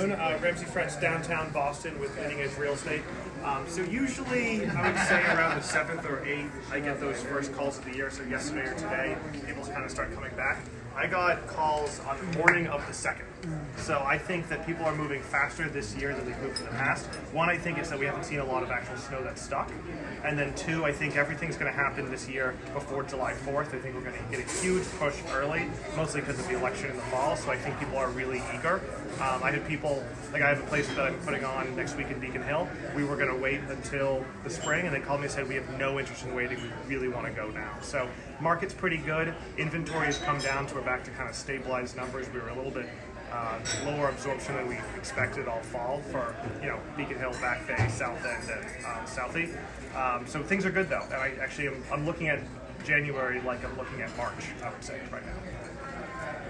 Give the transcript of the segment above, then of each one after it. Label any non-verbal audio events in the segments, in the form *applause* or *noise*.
afternoon. Uh, Ramsey French, downtown Boston with Leading Edge Real Estate. Um, so usually, I would say around the seventh or eighth, I get those first calls of the year. So yesterday or today, people kind of start coming back. I got calls on the morning of the second. So I think that people are moving faster this year than they've moved in the past. One, I think is that we haven't seen a lot of actual snow that's stuck. And then two, I think everything's going to happen this year before July 4th. I think we're going to get a huge push early, mostly because of the election in the fall. So I think people are really eager. Um, I had people, like I have a place that I'm putting on next week in Beacon Hill. We were going to wait until the spring, and they called me and said, We have no interest in waiting. We really want to go now. So market's pretty good. Inventory has come down, so we're back to kind of stabilized numbers. We were a little bit uh, lower absorption than we expected all fall for you know Beacon Hill, Back Bay, South End, and um, Southie. Um, so things are good though, and I actually am, I'm looking at January like I'm looking at March. I would say right now.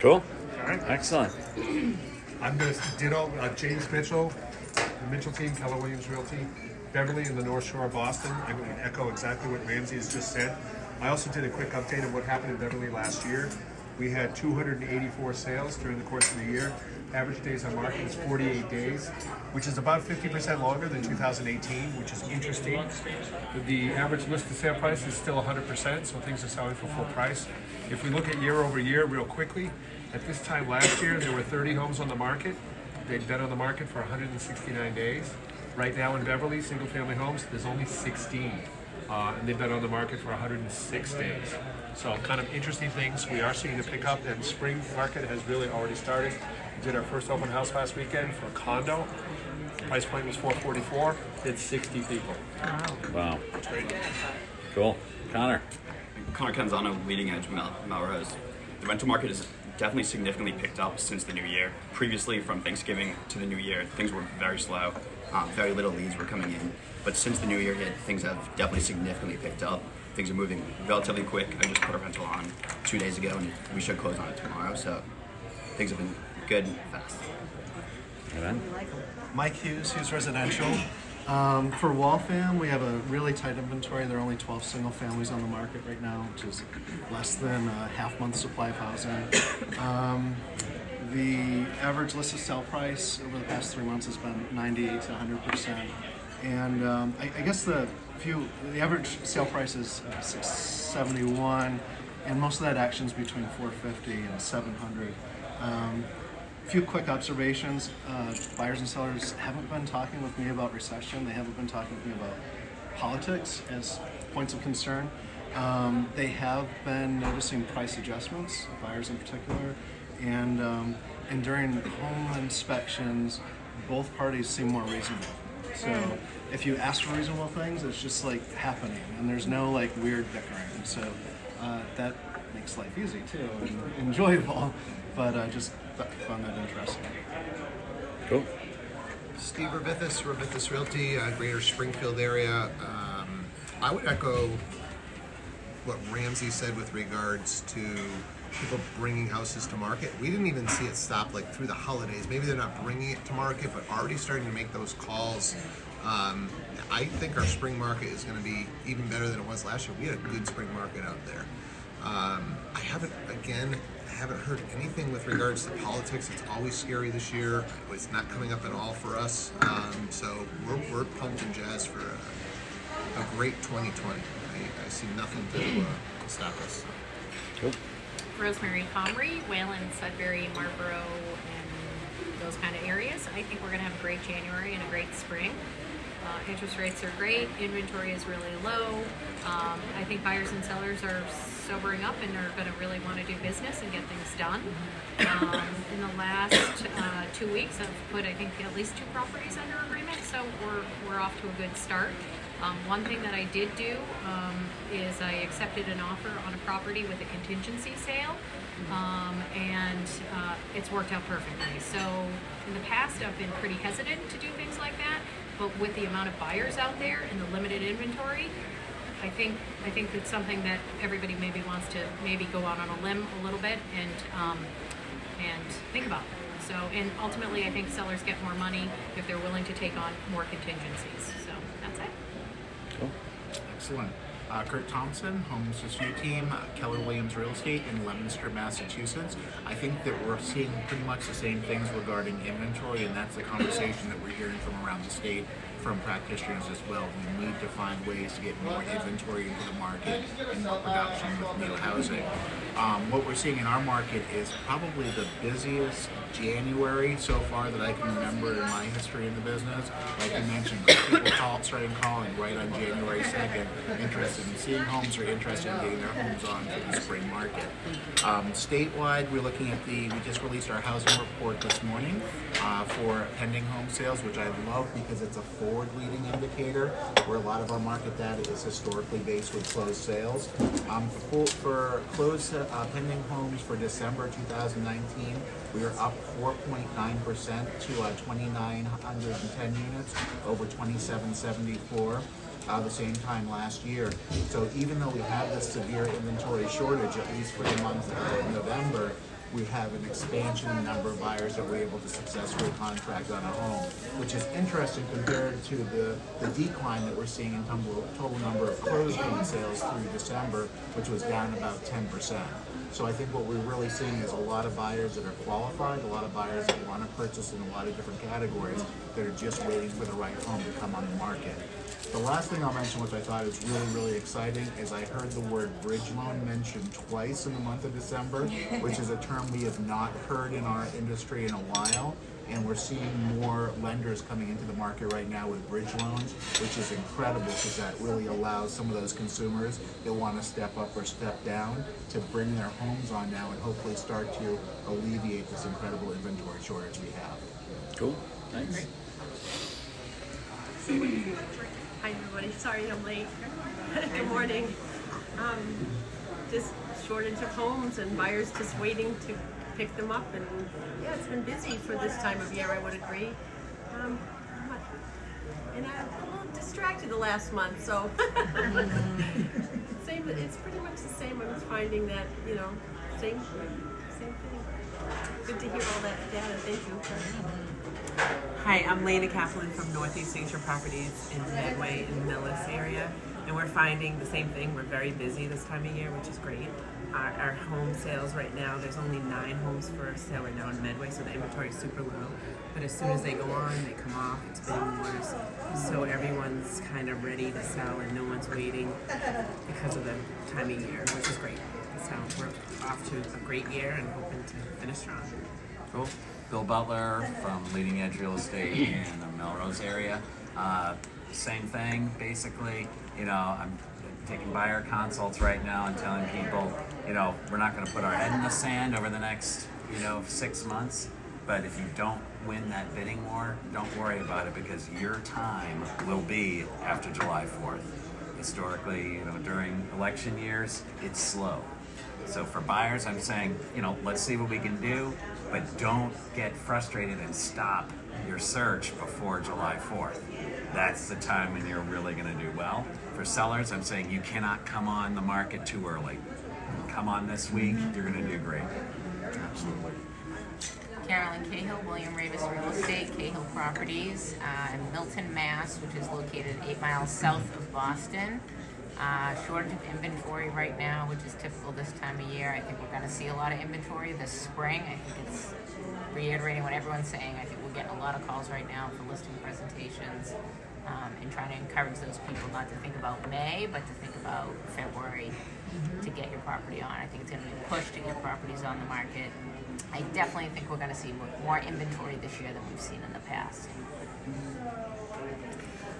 Cool. All right. Excellent. I'm going to ditto uh, James Mitchell, the Mitchell team, Keller Williams Realty, Beverly in the North Shore of Boston. I'm going to echo exactly what Ramsey has just said. I also did a quick update of what happened in Beverly last year. We had 284 sales during the course of the year. Average days on market is 48 days, which is about 50% longer than 2018, which is interesting. The average listed sale price is still 100%, so things are selling for full price. If we look at year over year, real quickly, at this time last year, there were 30 homes on the market. They'd been on the market for 169 days. Right now in Beverly, single family homes, there's only 16. Uh, and they've been on the market for 106 days. So, kind of interesting things. We are seeing a pickup, and spring market has really already started. We did our first open house last weekend for a condo. Price point was 444. Did 60 people. Wow. It's great. Cool. Connor. Connor Canzano, leading edge Mel- Melrose. The rental market has definitely significantly picked up since the new year. Previously, from Thanksgiving to the new year, things were very slow. Um, very little leads were coming in. But since the new year hit, things have definitely significantly picked up. Things are moving relatively quick. I just put a rental on two days ago, and we should close on it tomorrow. So things have been good and fast. Evan. Mike Hughes, Hughes Residential. Um, for Waltham, we have a really tight inventory. There are only 12 single families on the market right now, which is less than a half month supply of housing. Um, the average listed sale price over the past three months has been 98 to 100 percent, and um, I, I guess the few the average sale price is uh, 671, and most of that action is between 450 and 700. Um, few quick observations. Uh, buyers and sellers haven't been talking with me about recession. They haven't been talking with me about politics as points of concern. Um, they have been noticing price adjustments, buyers in particular, and um, and during home inspections, both parties seem more reasonable. So if you ask for reasonable things, it's just like happening, and there's no like weird bickering. So uh, that makes life easy too and *laughs* enjoyable. But I just found that interesting. Cool. Steve Ravithis, Ravithis Realty, uh, Greater Springfield area. Um, I would echo what Ramsey said with regards to people bringing houses to market. We didn't even see it stop like through the holidays. Maybe they're not bringing it to market, but already starting to make those calls. Um, I think our spring market is going to be even better than it was last year. We had a good spring market out there. Um, I haven't, again, I haven't heard anything with regards to politics. It's always scary this year. It's not coming up at all for us. Um, so we're, we're pumped and jazzed for a, a great 2020. I, I see nothing to, uh, to stop us. Cool. Rosemary Comrie, Wayland, Sudbury, Marlboro, and those kind of areas. I think we're going to have a great January and a great spring. Uh, interest rates are great. Inventory is really low. Um, I think buyers and sellers are sobering up and are going to really want to do business and get things done. Um, in the last uh, two weeks, I've put I think at least two properties under agreement, so we're we're off to a good start. Um, one thing that I did do um, is I accepted an offer on a property with a contingency sale, um, and uh, it's worked out perfectly. So in the past, I've been pretty hesitant to do things like that, but with the amount of buyers out there and the limited inventory, I think I think it's something that everybody maybe wants to maybe go out on a limb a little bit and um, and think about. So and ultimately, I think sellers get more money if they're willing to take on more contingencies. So that's it. Cool. Excellent. Uh, Kurt Thompson, Homes Rescue Team, Keller Williams Real Estate in Leominster, Massachusetts. I think that we're seeing pretty much the same things regarding inventory, and that's the conversation that we're hearing from around the state from practitioners as well. We need to find ways to get more inventory into the market and more production with new housing. Um, what we're seeing in our market is probably the busiest January so far that I can remember in my history in the business. Like you mentioned, people call, starting calling right on January 2nd, interested in seeing homes or interested in getting their homes on for the spring market. Um, statewide, we're looking at the, we just released our housing report this morning uh, for pending home sales, which I love because it's a forward-leading indicator where a lot of our market data is historically based with closed sales. Um, for, for closed uh, pending homes for December 2019, we are up 4.9% to uh, 2,910 units over 2,774 uh, the same time last year. So even though we have this severe inventory shortage, at least for the month of November, we have an expansion in the number of buyers that we're able to successfully contract on a home, which is interesting compared to the, the decline that we're seeing in total, total number of closed home sales through December, which was down about 10%. So I think what we're really seeing is a lot of buyers that are qualified, a lot of buyers that want to purchase in a lot of different categories that are just waiting for the right home to come on the market. The last thing I'll mention, which I thought is really, really exciting, is I heard the word bridge loan mentioned twice in the month of December, which is a term we have not heard in our industry in a while. And we're seeing more lenders coming into the market right now with bridge loans, which is incredible because that really allows some of those consumers that want to step up or step down to bring their homes on now and hopefully start to alleviate this incredible inventory shortage we have. Cool. Thanks. Hi, everybody. Sorry I'm late. *laughs* Good morning. Um, just shortage of homes and buyers just waiting to pick them up. And yeah, it's been busy for this time of year, I would agree. Um, and I'm a little distracted the last month, so. *laughs* same, it's pretty much the same. I'm finding that, you know, same, same thing. Good to hear all that data. Thank you. Hi, I'm Lena Kaplan from Northeast Nature Properties in Medway in Millis area. And we're finding the same thing. We're very busy this time of year, which is great. Our, our home sales right now, there's only nine homes for sale right now in Medway, so the inventory is super low. But as soon as they go on, they come off, it's bidding wars. So everyone's kind of ready to sell and no one's waiting because of the time of year, which is great. So we're off to a great year and hoping to finish strong. Cool. Bill Butler from Leading Edge Real Estate in the Melrose area. Uh, same thing, basically. You know, I'm taking buyer consults right now and telling people, you know, we're not going to put our head in the sand over the next, you know, six months. But if you don't win that bidding war, don't worry about it because your time will be after July 4th. Historically, you know, during election years, it's slow. So for buyers, I'm saying, you know, let's see what we can do, but don't get frustrated and stop your search before July 4th. That's the time when you're really going to do well. For sellers, I'm saying you cannot come on the market too early. Come on this week, you're going to do great. Absolutely. Carolyn Cahill, William Raveis Real Estate, Cahill Properties, uh, in Milton, Mass, which is located eight miles south of Boston. Uh, shortage of inventory right now, which is typical this time of year. I think we're going to see a lot of inventory this spring. I think it's reiterating what everyone's saying. I think we're getting a lot of calls right now for listing presentations um, and trying to encourage those people not to think about May, but to think about February to get your property on. I think it's going to be a push to get properties on the market. I definitely think we're going to see more inventory this year than we've seen in the past.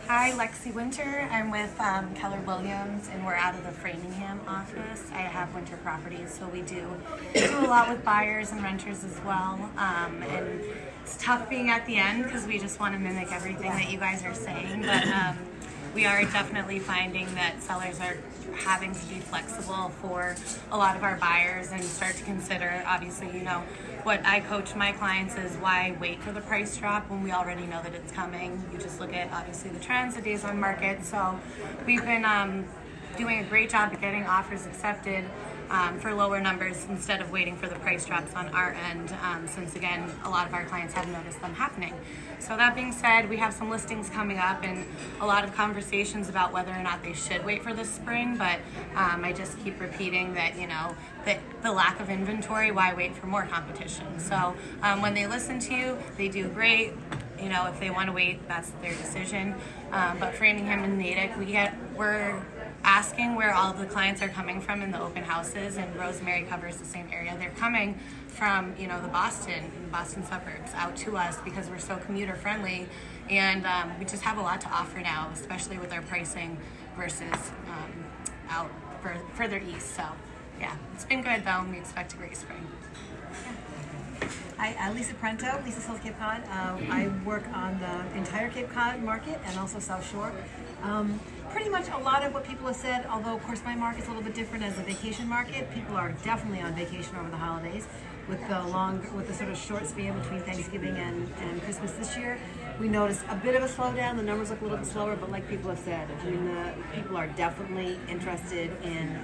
Hi, Lexi Winter. I'm with um, Keller Williams, and we're out of the Framingham office. I have winter properties, so we do do a lot with buyers and renters as well. Um, and it's tough being at the end because we just want to mimic everything that you guys are saying, but um, we are definitely finding that sellers are having to be flexible for a lot of our buyers and start to consider. Obviously, you know what I coach my clients is why wait for the price drop when we already know that it's coming. You just look at obviously the trends, the days on market. So we've been um, doing a great job of getting offers accepted. Um, for lower numbers instead of waiting for the price drops on our end, um, since again, a lot of our clients have noticed them happening. So that being said, we have some listings coming up and a lot of conversations about whether or not they should wait for this spring, but um, I just keep repeating that, you know, that the lack of inventory, why wait for more competition? So um, when they listen to you, they do great. You know, if they want to wait, that's their decision. Um, but Framingham and Natick, we get, we're asking where all of the clients are coming from in the open houses, and Rosemary covers the same area. They're coming from you know the Boston, Boston suburbs, out to us because we're so commuter friendly, and um, we just have a lot to offer now, especially with our pricing versus um, out fur- further east. So yeah, it's been good though, and we expect a great spring. Hi, I'm Lisa Prento, Lisa South Cape Cod. Uh, I work on the entire Cape Cod market and also South Shore. Um, pretty much a lot of what people have said, although of course my market's a little bit different as a vacation market. People are definitely on vacation over the holidays. With the long, with the sort of short span between Thanksgiving and, and Christmas this year, we noticed a bit of a slowdown. The numbers look a little bit slower, but like people have said, I mean, the people are definitely interested in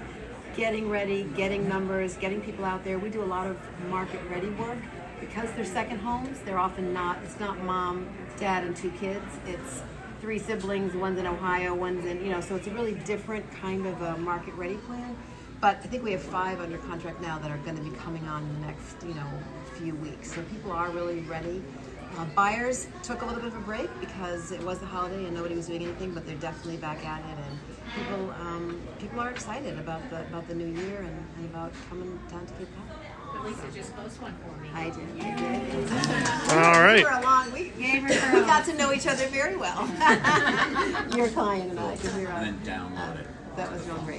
getting ready, getting numbers, getting people out there. We do a lot of market ready work because they're second homes. They're often not. It's not mom, dad, and two kids. It's three siblings. One's in Ohio. One's in you know. So it's a really different kind of a market ready plan. But I think we have five under contract now that are going to be coming on in the next you know few weeks. So people are really ready. Uh, buyers took a little bit of a break because it was the holiday and nobody was doing anything, but they're definitely back at it, and people um, people are excited about the about the new year and, and about coming down to Cape Cod. But Lisa just closed one for me. I did. I did. All right. We a long week. We, we got to know each other very well. *laughs* *laughs* Your client and I, because we were. Uh, and then download it. That was real great.